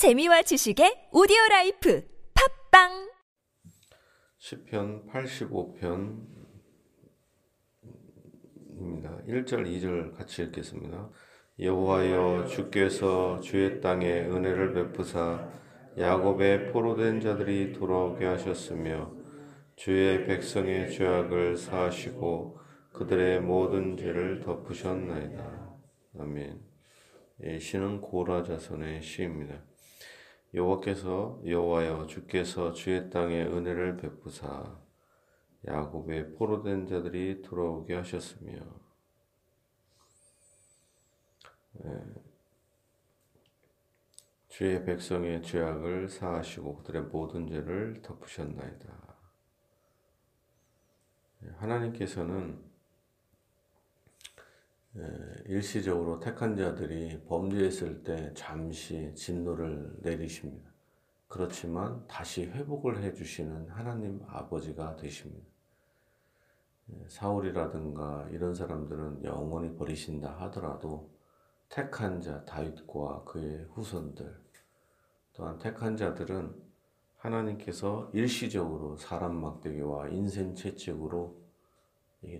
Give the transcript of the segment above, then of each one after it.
재미와 지식의 오디오 라이프 팟빵 시편 85편 입니다. 1절 2절 같이 읽겠습니다. 여호와여 주께서 주의 땅에 은혜를 베푸사 야곱의 포로된 자들이 돌아오게 하셨으며 주의 백성의 죄악을 사하시고 그들의 모든 죄를 덮으셨나이다. 아멘. 이 시는 고라 자손의 시입니다. 여호와께서 여호와여 주께서 주의 땅에 은혜를 베푸사 야곱의 포로된 자들이 돌아오게 하셨으며 예, 주의 백성의 죄악을 사하시고 그들의 모든 죄를 덮으셨나이다. 예, 하나님께서는 예, 일시적으로 택한 자들이 범죄했을 때 잠시 진노를 내리십니다. 그렇지만 다시 회복을 해주시는 하나님 아버지가 되십니다. 예, 사울이라든가 이런 사람들은 영원히 버리신다 하더라도 택한 자 다윗과 그의 후손들 또한 택한 자들은 하나님께서 일시적으로 사람 막대기와 인생 채찍으로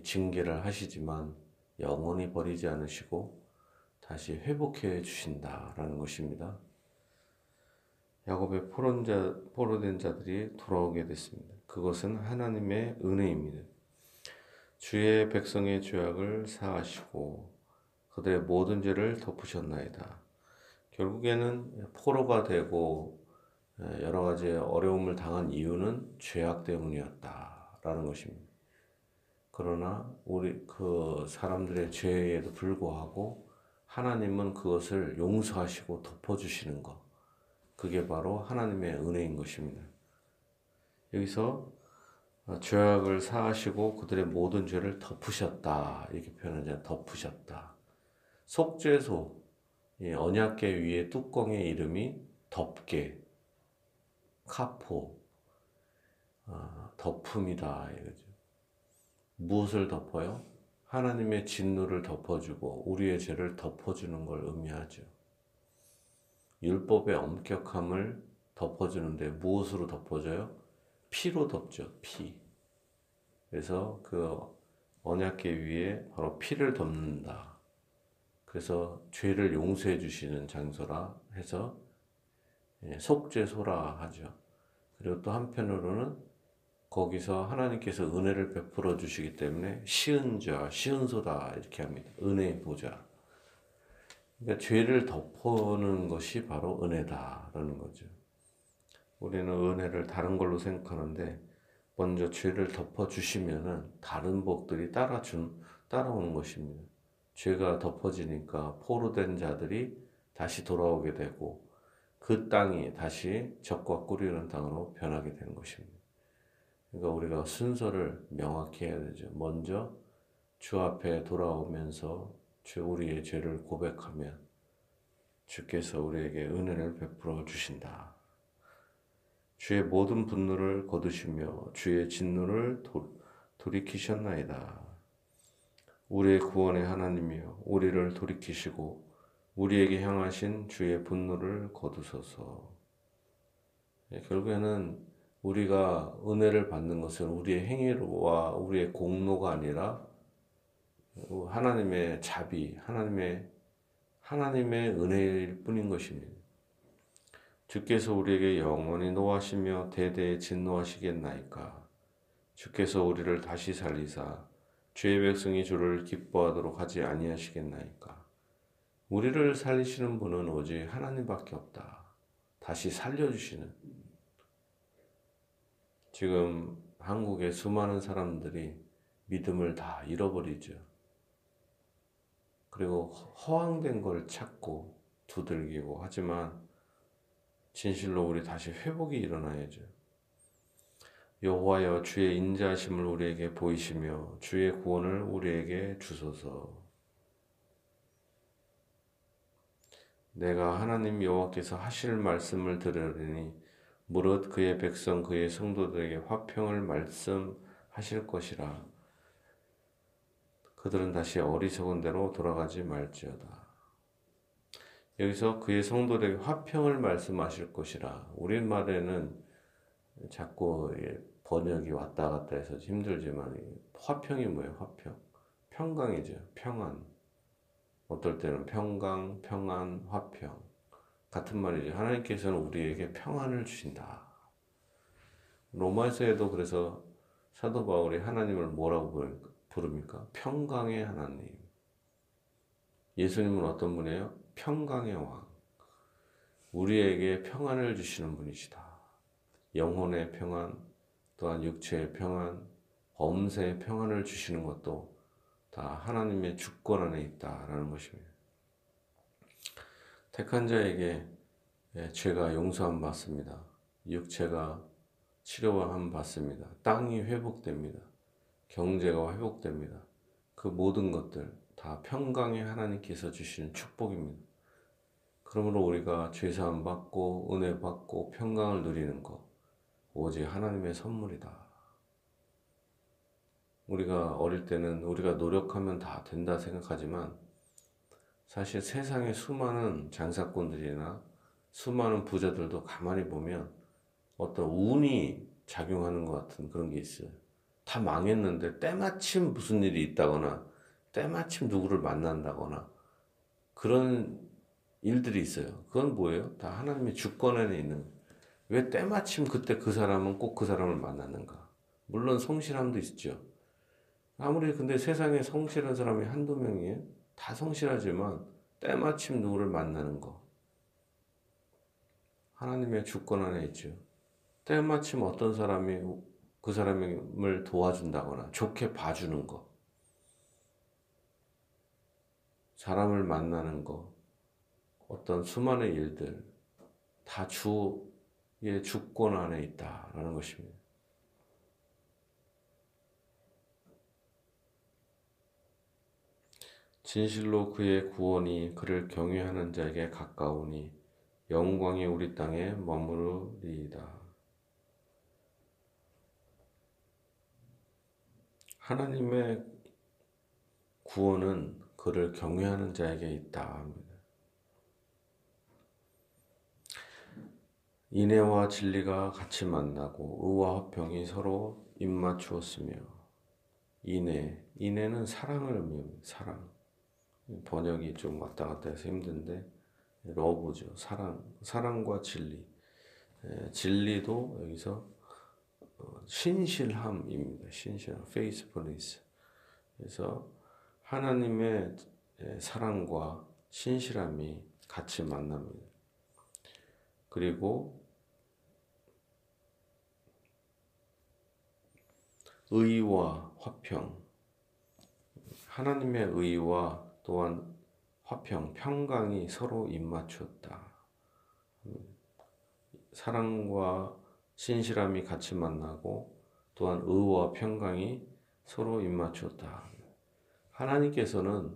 징계를 하시지만 영원히 버리지 않으시고 다시 회복해 주신다라는 것입니다. 야곱의 포론자, 포로된 자들이 돌아오게 됐습니다. 그것은 하나님의 은혜입니다. 주의 백성의 죄악을 사하시고 그들의 모든 죄를 덮으셨나이다. 결국에는 포로가 되고 여러 가지 어려움을 당한 이유는 죄악 때문이었다라는 것입니다. 그러나 우리 그 사람들의 죄에도 불구하고 하나님은 그것을 용서하시고 덮어주시는 것. 그게 바로 하나님의 은혜인 것입니다. 여기서 죄악을 사하시고 그들의 모든 죄를 덮으셨다. 이렇게 표현하잖아요. 덮으셨다. 속죄소, 언약계 위에 뚜껑의 이름이 덮개, 카포, 아, 덮음이다. 이거죠. 무엇을 덮어요? 하나님의 진노를 덮어주고 우리의 죄를 덮어주는 걸 의미하죠. 율법의 엄격함을 덮어주는데 무엇으로 덮어줘요? 피로 덮죠. 피. 그래서 그 언약계 위에 바로 피를 덮는다. 그래서 죄를 용서해 주시는 장소라 해서 예, 속죄소라 하죠. 그리고 또 한편으로는 거기서 하나님께서 은혜를 베풀어 주시기 때문에 시은 자, 시은 소다 이렇게 합니다. 은혜의 보좌. 그러니까 죄를 덮어는 것이 바로 은혜다라는 거죠. 우리는 은혜를 다른 걸로 생각하는데 먼저 죄를 덮어 주시면은 다른 복들이 따라 준 따라오는 것입니다. 죄가 덮어지니까 포로된 자들이 다시 돌아오게 되고 그 땅이 다시 적과 꾸리는 땅으로 변하게 되는 것입니다. 그러니까 우리가 순서를 명확히 해야 되죠. 먼저 주 앞에 돌아오면서 주 우리의 죄를 고백하면 주께서 우리에게 은혜를 베풀어 주신다. 주의 모든 분노를 거두시며 주의 진노를 도, 돌이키셨나이다. 우리의 구원의 하나님이여 우리를 돌이키시고 우리에게 향하신 주의 분노를 거두소서. 예, 결국에는 우리가 은혜를 받는 것은 우리의 행위와 우리의 공로가 아니라 하나님의 자비, 하나님의 하나님의 은혜일 뿐인 것입니다. 주께서 우리에게 영원히 노하시며 대대에 진노하시겠나이까. 주께서 우리를 다시 살리사 주의 백성이 주를 기뻐하도록 하지 아니하시겠나이까. 우리를 살리시는 분은 오직 하나님밖에 없다. 다시 살려주시는 지금 한국의 수많은 사람들이 믿음을 다 잃어버리죠. 그리고 허황된 걸 찾고 두들기고 하지만 진실로 우리 다시 회복이 일어나야죠. 여호와여 주의 인자하심을 우리에게 보이시며 주의 구원을 우리에게 주소서. 내가 하나님 여호와께서 하실 말씀을 들으리니 무릇 그의 백성 그의 성도들에게 화평을 말씀하실 것이라. 그들은 다시 어리석은 대로 돌아가지 말지어다. 여기서 그의 성도들에게 화평을 말씀하실 것이라. 우리말에는 자꾸 번역이 왔다 갔다 해서 힘들지만 화평이 뭐예요? 화평. 평강이죠. 평안. 어떨 때는 평강, 평안, 화평. 같은 말이죠. 하나님께서는 우리에게 평안을 주신다. 로마서에도 그래서 사도 바울이 하나님을 뭐라고 부릅니까? 평강의 하나님. 예수님은 어떤 분이에요? 평강의 왕. 우리에게 평안을 주시는 분이시다. 영혼의 평안, 또한 육체의 평안, 범세의 평안을 주시는 것도 다 하나님의 주권 안에 있다라는 것입니다. 택한 자에게 예, 죄가 용서함 받습니다. 육체가 치료함 받습니다. 땅이 회복됩니다. 경제가 회복됩니다. 그 모든 것들 다 평강의 하나님께서 주시는 축복입니다. 그러므로 우리가 죄사함 받고 은혜 받고 평강을 누리는 것 오직 하나님의 선물이다. 우리가 어릴 때는 우리가 노력하면 다 된다 생각하지만 사실 세상의 수많은 장사꾼들이나 수많은 부자들도 가만히 보면 어떤 운이 작용하는 것 같은 그런 게 있어요. 다 망했는데 때마침 무슨 일이 있다거나 때마침 누구를 만난다거나 그런 일들이 있어요. 그건 뭐예요? 다 하나님의 주권 안에 있는 왜 때마침 그때 그 사람은 꼭 그 사람을 만났는가? 물론 성실함도 있죠. 아무리 근데 세상에 성실한 사람이 한두 명이에요? 다 성실하지만 때마침 누구를 만나는 거. 하나님의 주권 안에 있죠. 때마침 어떤 사람이 그 사람을 도와준다거나 좋게 봐주는 거. 사람을 만나는 거. 어떤 수많은 일들. 다 주의 주권 안에 있다라는 것입니다. 진실로 그의 구원이 그를 경외하는 자에게 가까우니 영광이 우리 땅에 머무르리이다. 하나님의 구원은 그를 경외하는 자에게 있다. 인애와 진리가 같이 만나고 의와 화평이 서로 입맞추었으며 인애, 인애는 사랑을 의미합니다. 사랑. 번역이 좀 왔다 갔다 해서 힘든데 러브죠. 사랑, 사랑과 진리. 진리도 여기서 어, 신실함입니다. 신실함, faithfulness. 그래서 하나님의 사랑과 신실함이 같이 만납니다. 그리고 의와 화평, 하나님의 의와 또한 화평, 평강이 서로 입맞추었다. 사랑과 신실함이 같이 만나고 또한 의와 평강이 서로 입맞추었다. 하나님께서는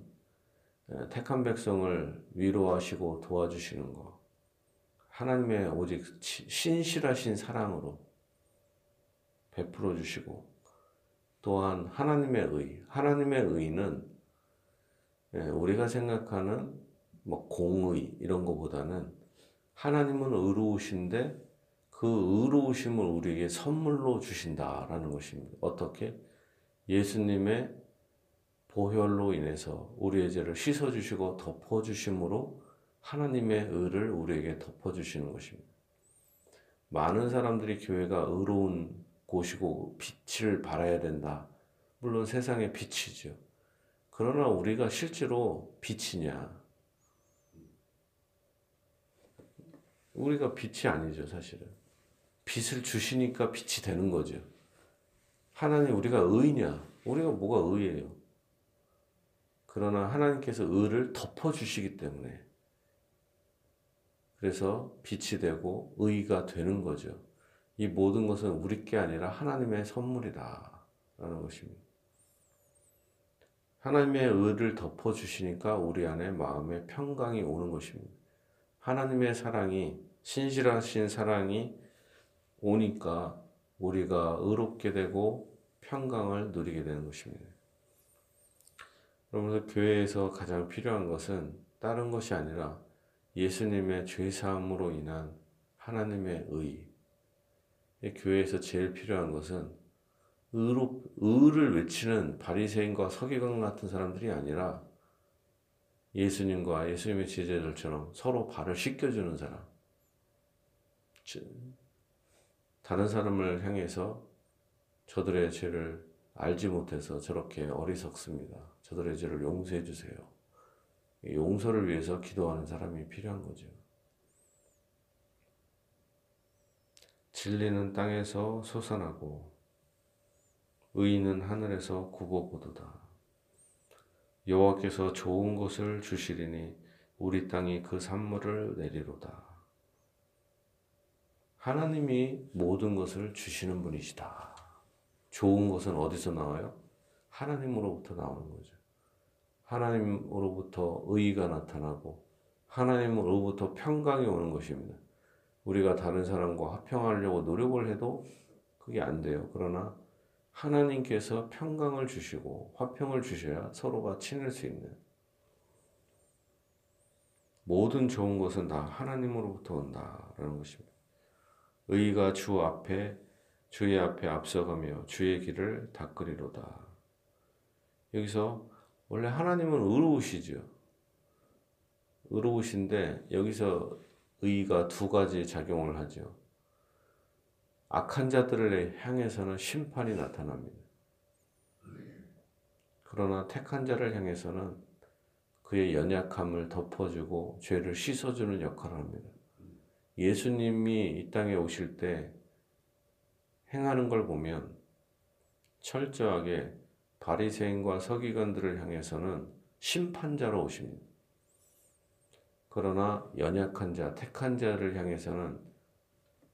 택한 백성을 위로하시고 도와주시는 것, 하나님의 오직 신실하신 사랑으로 베풀어 주시고, 또한 하나님의 의, 하나님의 의는 우리가 생각하는 뭐 공의 이런 것보다는 하나님은 의로우신데 그 의로우심을 우리에게 선물로 주신다라는 것입니다. 어떻게? 예수님의 보혈로 인해서 우리의 죄를 씻어주시고 덮어주심으로 하나님의 의를 우리에게 덮어주시는 것입니다. 많은 사람들이 교회가 의로운 곳이고 빛을 발해야 된다. 물론 세상의 빛이죠. 그러나 우리가 실제로 빛이냐? 우리가 빛이 아니죠, 사실은. 빛을 주시니까 빛이 되는 거죠. 하나님 우리가 의냐? 우리가 뭐가 의예요? 그러나 하나님께서 의를 덮어 주시기 때문에 그래서 빛이 되고 의가 되는 거죠. 이 모든 것은 우리 게 아니라 하나님의 선물이다. 라는 것입니다. 하나님의 의를 덮어 주시니까 우리 안에 마음에 평강이 오는 것입니다. 하나님의 사랑이 신실하신 사랑이 오니까 우리가 의롭게 되고 평강을 누리게 되는 것입니다. 그러면서 교회에서 가장 필요한 것은 다른 것이 아니라 예수님의 죄사함으로 인한 하나님의 의. 교회에서 제일 필요한 것은 의로, 의를 외치는 바리새인과 서기관 같은 사람들이 아니라 예수님과 예수님의 제자들처럼 서로 발을 씻겨주는 사람. 다른 사람을 향해서 저들의 죄를 알지 못해서 저렇게 어리석습니다. 저들의 죄를 용서해 주세요. 용서를 위해서 기도하는 사람이 필요한 거죠. 진리는 땅에서 솟아나고 의인은 하늘에서 굽어보도다. 여호와께서 좋은 것을 주시리니 우리 땅이 그 산물을 내리로다. 하나님이 모든 것을 주시는 분이시다. 좋은 것은 어디서 나와요? 하나님으로부터 나오는 거죠. 하나님으로부터 의가 나타나고 하나님으로부터 평강이 오는 것입니다. 우리가 다른 사람과 화평하려고 노력을 해도 그게 안 돼요. 그러나 하나님께서 평강을 주시고 화평을 주셔야 서로가 친할 수 있는 모든 좋은 것은 다 하나님으로부터 온다라는 것입니다. 의가 주 앞에 주의 앞에 앞서가며 주의 길을 닦으리로다. 여기서 원래 하나님은 의로우시죠. 의로우신데 여기서 의가 두 가지 작용을 하죠. 악한 자들을 향해서는 심판이 나타납니다. 그러나 택한 자를 향해서는 그의 연약함을 덮어주고 죄를 씻어주는 역할을 합니다. 예수님이 이 땅에 오실 때 행하는 걸 보면 철저하게 바리새인과 서기관들을 향해서는 심판자로 오십니다. 그러나 연약한 자, 택한 자를 향해서는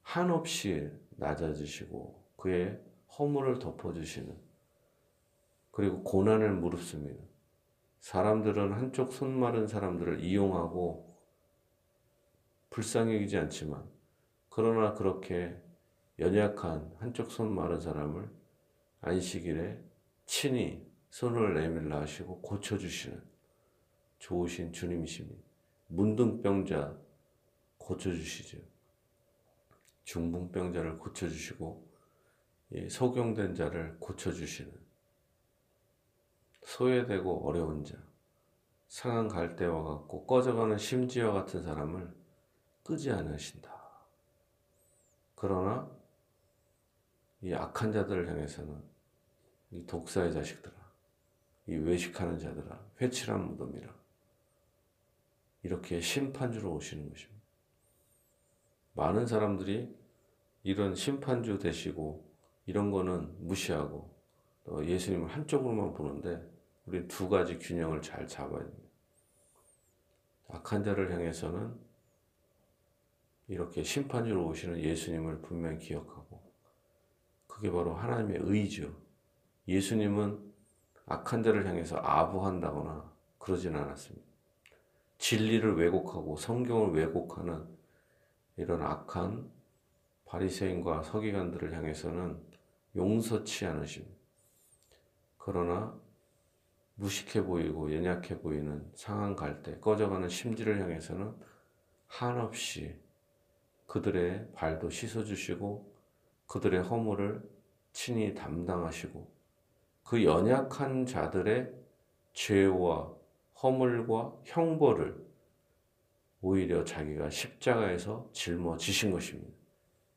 한없이 낮아지시고 그의 허물을 덮어주시는 그리고 고난을 무릅습니다. 사람들은 한쪽 손 마른 사람들을 이용하고 불쌍히 여기지 않지만 그러나 그렇게 연약한 한쪽 손 마른 사람을 안식일에 친히 손을 내밀라 하시고 고쳐주시는 좋으신 주님이십니다. 문둥병자 고쳐주시죠. 중풍병자를 고쳐주시고 소경된 자를 고쳐주시는 소외되고 어려운 자, 상한 갈대와 같고 꺼져가는 심지와 같은 사람을 끄지 않으신다. 그러나 이 악한 자들을 향해서는 이 독사의 자식들아, 이 외식하는 자들아, 회칠한 무덤이라 이렇게 심판주로 오시는 것입니다. 많은 사람들이 이런 심판주 되시고 이런 거는 무시하고 또 예수님을 한쪽으로만 보는데 우리 두 가지 균형을 잘 잡아야 됩니다. 악한 자를 향해서는 이렇게 심판주로 오시는 예수님을 분명히 기억하고 그게 바로 하나님의 의죠. 예수님은 악한 자를 향해서 아부한다거나 그러진 않았습니다. 진리를 왜곡하고 성경을 왜곡하는 이런 악한 바리새인과 서기관들을 향해서는 용서치 않으십니다. 그러나 무식해 보이고 연약해 보이는 상한 갈대, 꺼져가는 심지를 향해서는 한없이 그들의 발도 씻어주시고 그들의 허물을 친히 담당하시고 그 연약한 자들의 죄와 허물과 형벌을 오히려 자기가 십자가에서 짊어지신 것입니다.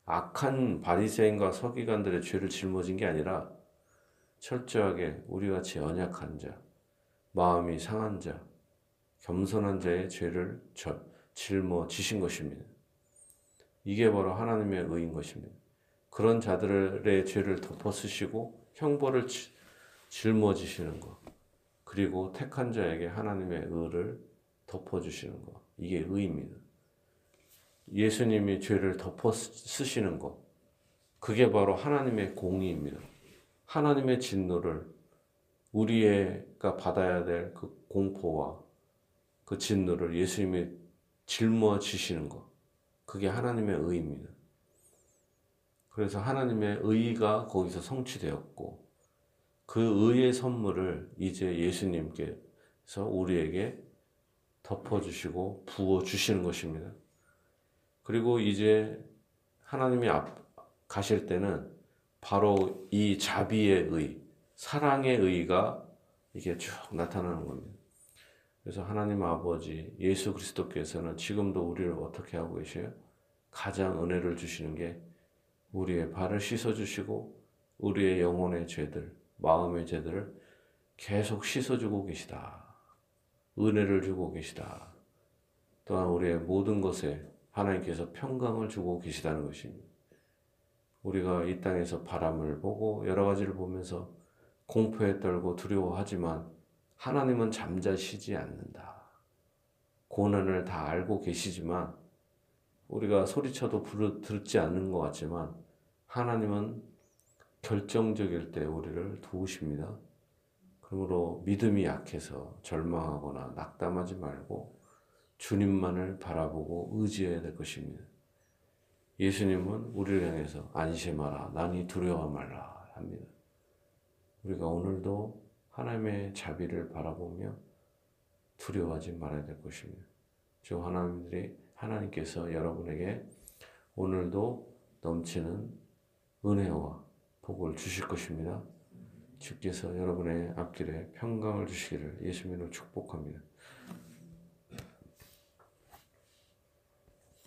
악한 바리새인과 서기관들의 죄를 짊어진 게 아니라 철저하게 우리 같이 연약한 자, 마음이 상한 자, 겸손한 자의 죄를 짊어지신 것입니다. 이게 바로 하나님의 의인 것입니다. 그런 자들의 죄를 덮어 쓰시고 형벌을 짊어지시는 것, 그리고 택한 자에게 하나님의 의를 덮어주시는 것. 이게 의입니다. 예수님이 죄를 덮어 쓰시는 것. 그게 바로 하나님의 공의입니다. 하나님의 진노를 우리가 받아야 될 그 공포와 그 진노를 예수님이 짊어지시는 것. 그게 하나님의 의입니다. 그래서 하나님의 의가 거기서 성취되었고 그 의의 선물을 이제 예수님께서 우리에게 덮어주시고 부어주시는 것입니다. 그리고 이제 하나님이 앞, 가실 때는 바로 이 자비의 의, 사랑의 의가 이게 쭉 나타나는 겁니다. 그래서 하나님 아버지 예수 그리스도께서는 지금도 우리를 어떻게 하고 계셔요? 가장 은혜를 주시는 게 우리의 발을 씻어 주시고 우리의 영혼의 죄들, 마음의 죄들을 계속 씻어 주고 계시다. 은혜를 주고 계시다. 또한 우리의 모든 것에 하나님께서 평강을 주고 계시다는 것입니다. 우리가 이 땅에서 바람을 보고 여러 가지를 보면서 공포에 떨고 두려워하지만 하나님은 잠자시지 않는다. 고난을 다 알고 계시지만 우리가 소리쳐도 부르, 듣지 않는 것 같지만 하나님은 결정적일 때 우리를 도우십니다. 그러므로 믿음이 약해서 절망하거나 낙담하지 말고 주님만을 바라보고 의지해야 될 것입니다. 예수님은 우리를 향해서 안심하라, 난이 두려워 말라 합니다. 우리가 오늘도 하나님의 자비를 바라보며 두려워하지 말아야 될 것입니다. 주 하나님들이 하나님께서 여러분에게 오늘도 넘치는 은혜와 복을 주실 것입니다. 주께서 여러분의 앞길에 평강을 주시기를 예수님으로 축복합니다.